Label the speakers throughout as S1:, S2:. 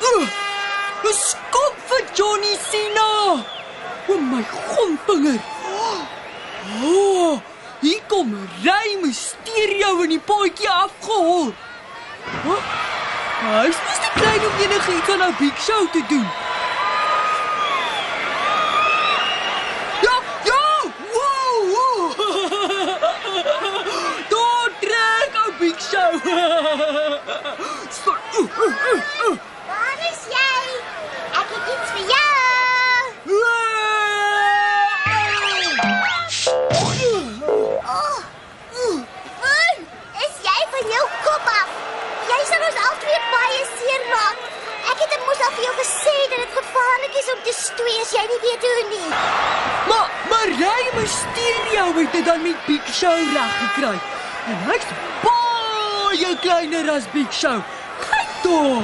S1: Uh, skop vir Johnny Sina. O my gompinger. Oh, hier kom Ry Mysterio in die paadjie afgehol. Huh? Hy is mos te klein om enigiets aan 'n Big Show te doen.
S2: Al vir jou gesê dat dit gevaarlik is om te stoei as jy nie weet hoe nie.
S1: Maar maar Ry Mysterio het dit dan met Big Show reg gekry. En hy's baie kleiner as Big Show. Kyk toe.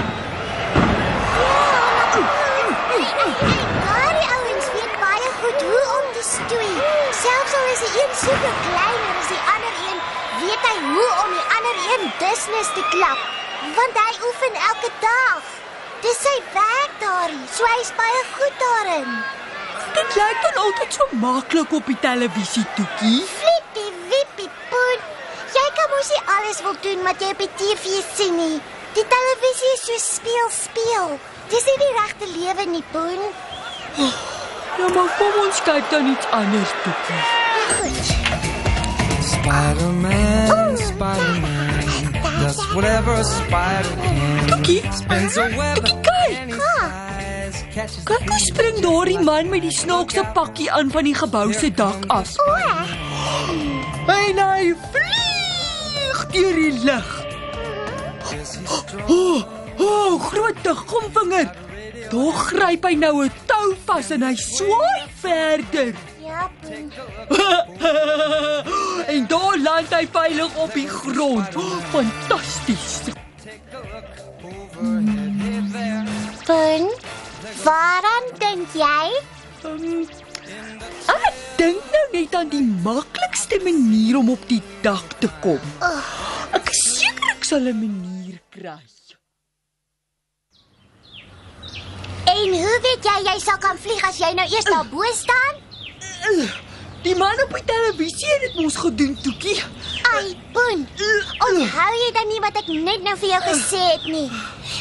S2: Daardie ouens weet baie goed hoe om te stoei. Selfs al is die een super kleiner as die ander een, weet hy hoe om die ander een dusnis te klap, want hy oefen elke dag. Dis sy werk daarin, so hy's baie goed daarin.
S1: Dit lyk dan altyd so maklik op die televisie toekie.
S2: Flippie wippie poen. Jy kan mos nie alles wil doen wat jy op die TV sien nie. Die televisie is so speel speel. Dis nie die regte lewe nie, poen.
S1: Ja, maar kom ons kyk dan iets anders toekie.
S2: Goed.
S3: Spider-Man, Spider-Man does whatever a spider can.
S1: Toekie.
S3: Spins a web
S1: kyk. Kyk hoe spring daardie man met die snaakse pakkie aan van die gebou se dak af.
S2: O,
S1: En hy vlieg deur die lug. O, oh, oh, groot gomvinger. Daar gryp hy nou 'n tou vas en hy swaai verder.
S2: Poen.
S1: en daar land hy veilig op die grond. Fantasties.
S2: Poen. Waaraan dink jy?
S1: Um, ek dink nou net aan die maklikste manier om op die dak te kom. Ek is seker ek sal 'n manier kry.
S2: En hoe weet jy jy sal kan vlieg as jy nou eers daar bo staan?
S1: Die man op die televisie het dit mos gedoen, Toekie.
S2: Ai, Poen. Onthou jy dan nie wat ek net nou vir jou gesê het nie?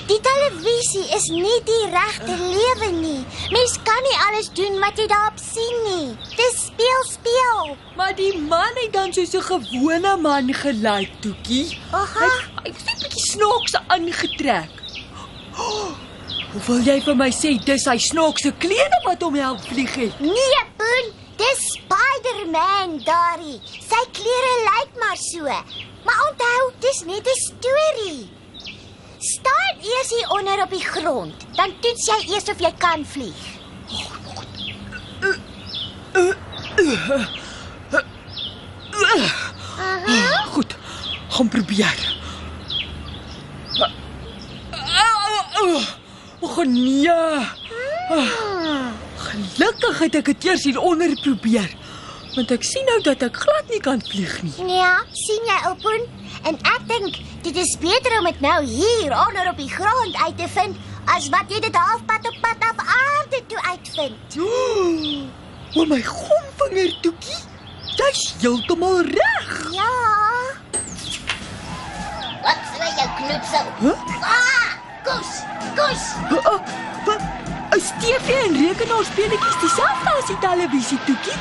S2: Die televisie is nie die regte lewe nie. Mens kan nie alles doen wat jy daarop sien nie. Dis speel speel.
S1: Maar die man het dan soos 'n gewone man gelyk, Toekie.
S2: Aha.
S1: Hy was net 'n bietjie snaaks aangetrek. Of wil jy vir my sê dis hy snaakse klere wat hom help vlieg het?
S2: Nee, Poen. Dis Spider-Man daardie. Sy klere lyk maar so. Maar onthou, dis net 'n storie. Staan eers hier onder op die grond, dan toets jy eers of jy kan vlieg. Aha.
S1: Goed. Gaan probeer. Och nee. Gelukkig het ek dit eers hier onder probeer. Want ek sien nou dat ek glad nie kan vlieg nie.
S2: Ja, sien jy Opoen? En ek dink dit is beter om dit nou hier onder op die grond uit te vind as wat jy dit halfpad op pad af aarde toe uitvind.
S1: O my gomvinger toekie. Jy's heeltemal reg.
S2: Ja. Wat sê jou knoetsel?
S1: Huh?
S2: Ah, kus, kus.
S1: Uh, uh, TV en rekenaarspeletjies dieselfde as die televisie toekie?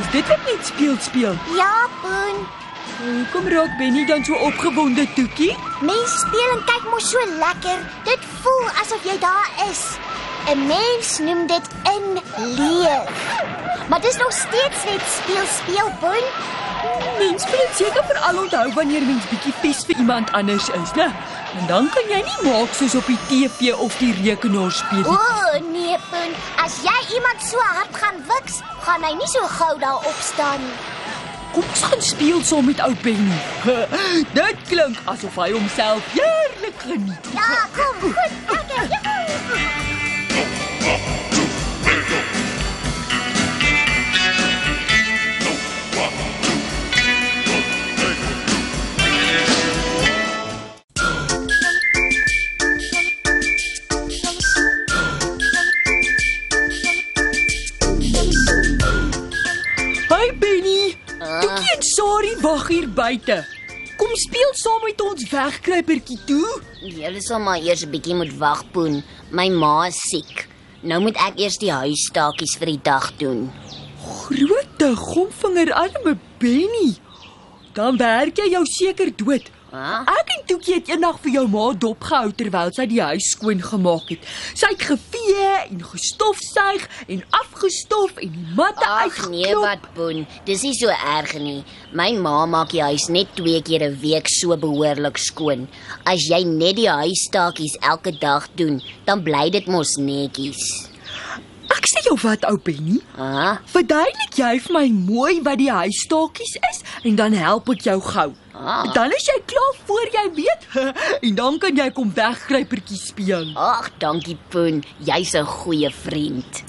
S1: Is dit wat net speel speel?
S2: Ja, Poen.
S1: Hoekom raak Benny dan so opgewonde toekie?
S2: Mens speel en kyk mos so lekker. Dit voel asof jy daar is. 'n Mens noem dit inleef. Maar dis nog steeds net speel speel, Poen.
S1: Mens moet dit seker veral onthou wanneer mens bietjie vies vir iemand anders is, né? En dan kan jy nie maak soos op die TV of die rekenaar speel
S2: O,
S1: nie.
S2: nee, Poen. As jy iemand so hard gaan wiks, gaan hy nie so gou daar opstaan nie.
S1: Kom ons gaan speel saam met ou Benny. Dit klink asof hy homself heerlik geniet.
S2: Ja, kom, goed, lekker. Joehoe.
S1: Wag hier buite. Kom speel saam met ons wegkruipertjie toe.
S4: Julle sal maar eers 'n bietjie moet wag, Poen. My ma is siek. Nou moet ek eers die huistaakies vir die dag doen.
S1: Grote gomvinger arme Benny. Dan werk jy jou seker dood.
S4: Ha?
S1: Ek en Toekie het eendag vir jou ma dopgehou terwyl sy die huis skoon gemaak het. Sy het gevee en gestofsuig en afgestof en die matte
S4: Ag nee, wat Poen. Dis nie so erg nie. My ma maak die huis net 2 keer 'n week so behoorlik skoon. As jy net die huistaakies elke dag doen, dan bly dit mos netjies.
S1: Ek sê jou wat ou Benny. Verduidelik jy vir my mooi wat die huisstaakies is en dan help ek jou gou.
S4: Ah.
S1: Dan is jy klaar voor jy weet en dan kan jy kom wegkruipertjie speel.
S4: Ag, dankie Poen. Jy's 'n goeie vriend.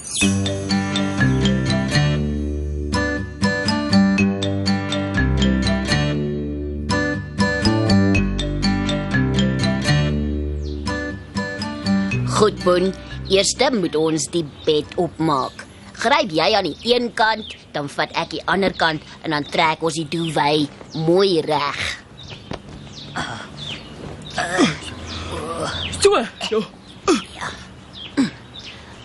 S4: Goed, Poen. Eerste moet ons die bed opmaak. Gryp jy aan die een kant, dan vat ek die ander kant en dan trek ons die duvet mooi reg.
S1: So. Ja.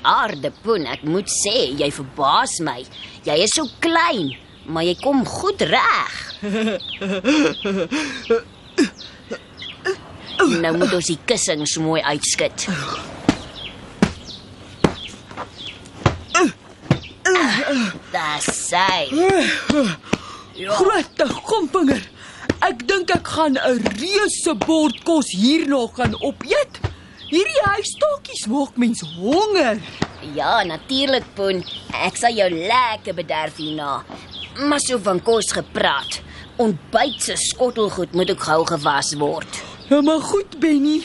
S4: Aardepoen, ek moet sê, jy verbaas my. Jy is so klein, maar jy kom goed reg. nou moet ons die kussings mooi uitskud. Daar sê.
S1: Grote gompinger. Ek dink ek gaan 'n reuse bord kos hierna gaan opeet. Hierdie huisstaakies maak mens honger.
S4: Ja, natuurlik, Poen. Ek sal jou lekker bederf hierna. Maar so van kos gepraat. Ontbyt se skottelgoed moet ook gou gewas word.
S1: Ja, maar goed, Benny.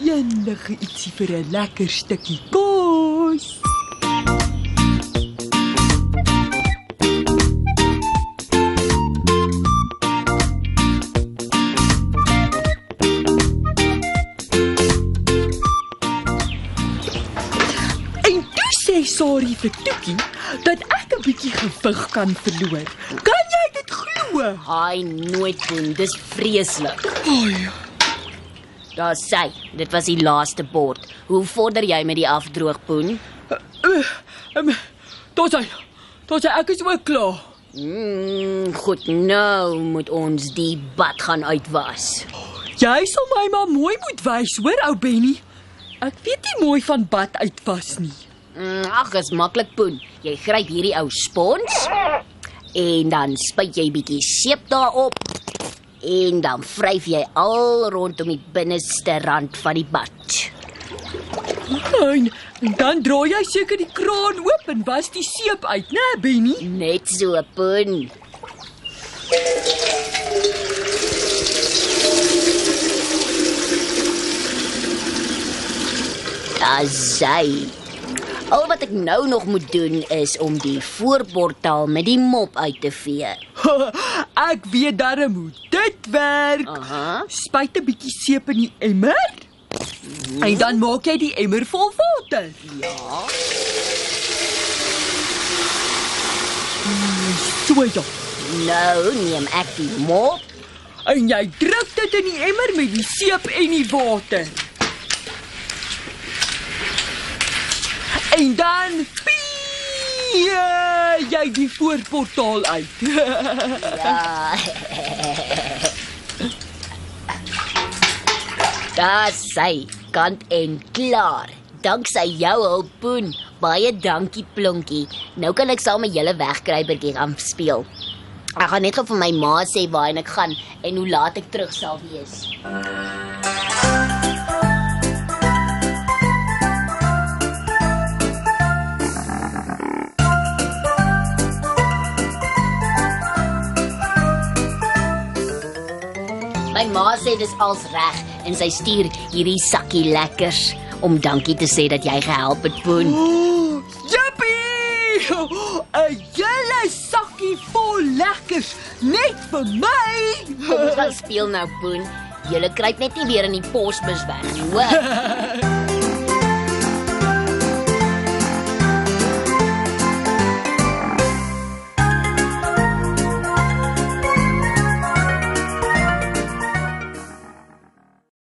S1: Enige ietsie vir 'n lekker stukkie kos. Sari vir Toekie dat ek 'n bietjie gewig kan verloor. Kan jy dit glo?
S4: Haai nooit Poen, dis vreeslik.
S1: Ai.
S4: Daar sê, dit was die laaste bord. Hoe vorder jy met die afdroog, Poen?
S1: Um, Tot sy. Tot sy ek is ook klaar.
S4: Mm, goed, nou moet ons die bad gaan uitwas.
S1: Jy sal my maar mooi moet wys, hoor ou Benny. Ek weet nie mooi van bad uitwas nie.
S4: Mm, ag, is maklik, Poen. Jy gryp hierdie ou spons en dan spuit jy bietjie seep daarop en dan vryf jy al rondom die binneste rand van die bad.
S1: En, en dan draai jy seker die kraan oop en was die seep uit, né, Benny?
S4: Net so, Poen. Asai. Al wat ek nou nog moet doen is om die voorportaal met die mop uit te vee.
S1: ek weet darm hoe dit werk.
S4: Aha.
S1: Spuit 'n bietjie seep in die emmer. En dan maak jy die emmer vol water.
S4: Ja.
S1: So ja.
S4: Nou neem ek die mop.
S1: En jy druk dit in die emmer met die seep en die water. En dan pie jy die voorportaal uit.
S4: Ja. Daar sê kant en klaar. Danksy jou hulp, Poen. Baie dankie, Plonkie. Nou kan ek saam met julle wegkruipertjie gaan speel. Ek gaan net gou vir my ma sê waarheen ek gaan en hoe laat ek terug sal wees. My ma sê dis als reg en sy stuur hierdie sakkie lekkers om dankie te sê dat jy gehelp het.
S1: Oh, Jippie! 'n Hele sakkie vol lekkers net vir my.
S4: Kom ons gaan speel nou, Poen. Julle kruip net nie weer in die posbus weg nie, hoor.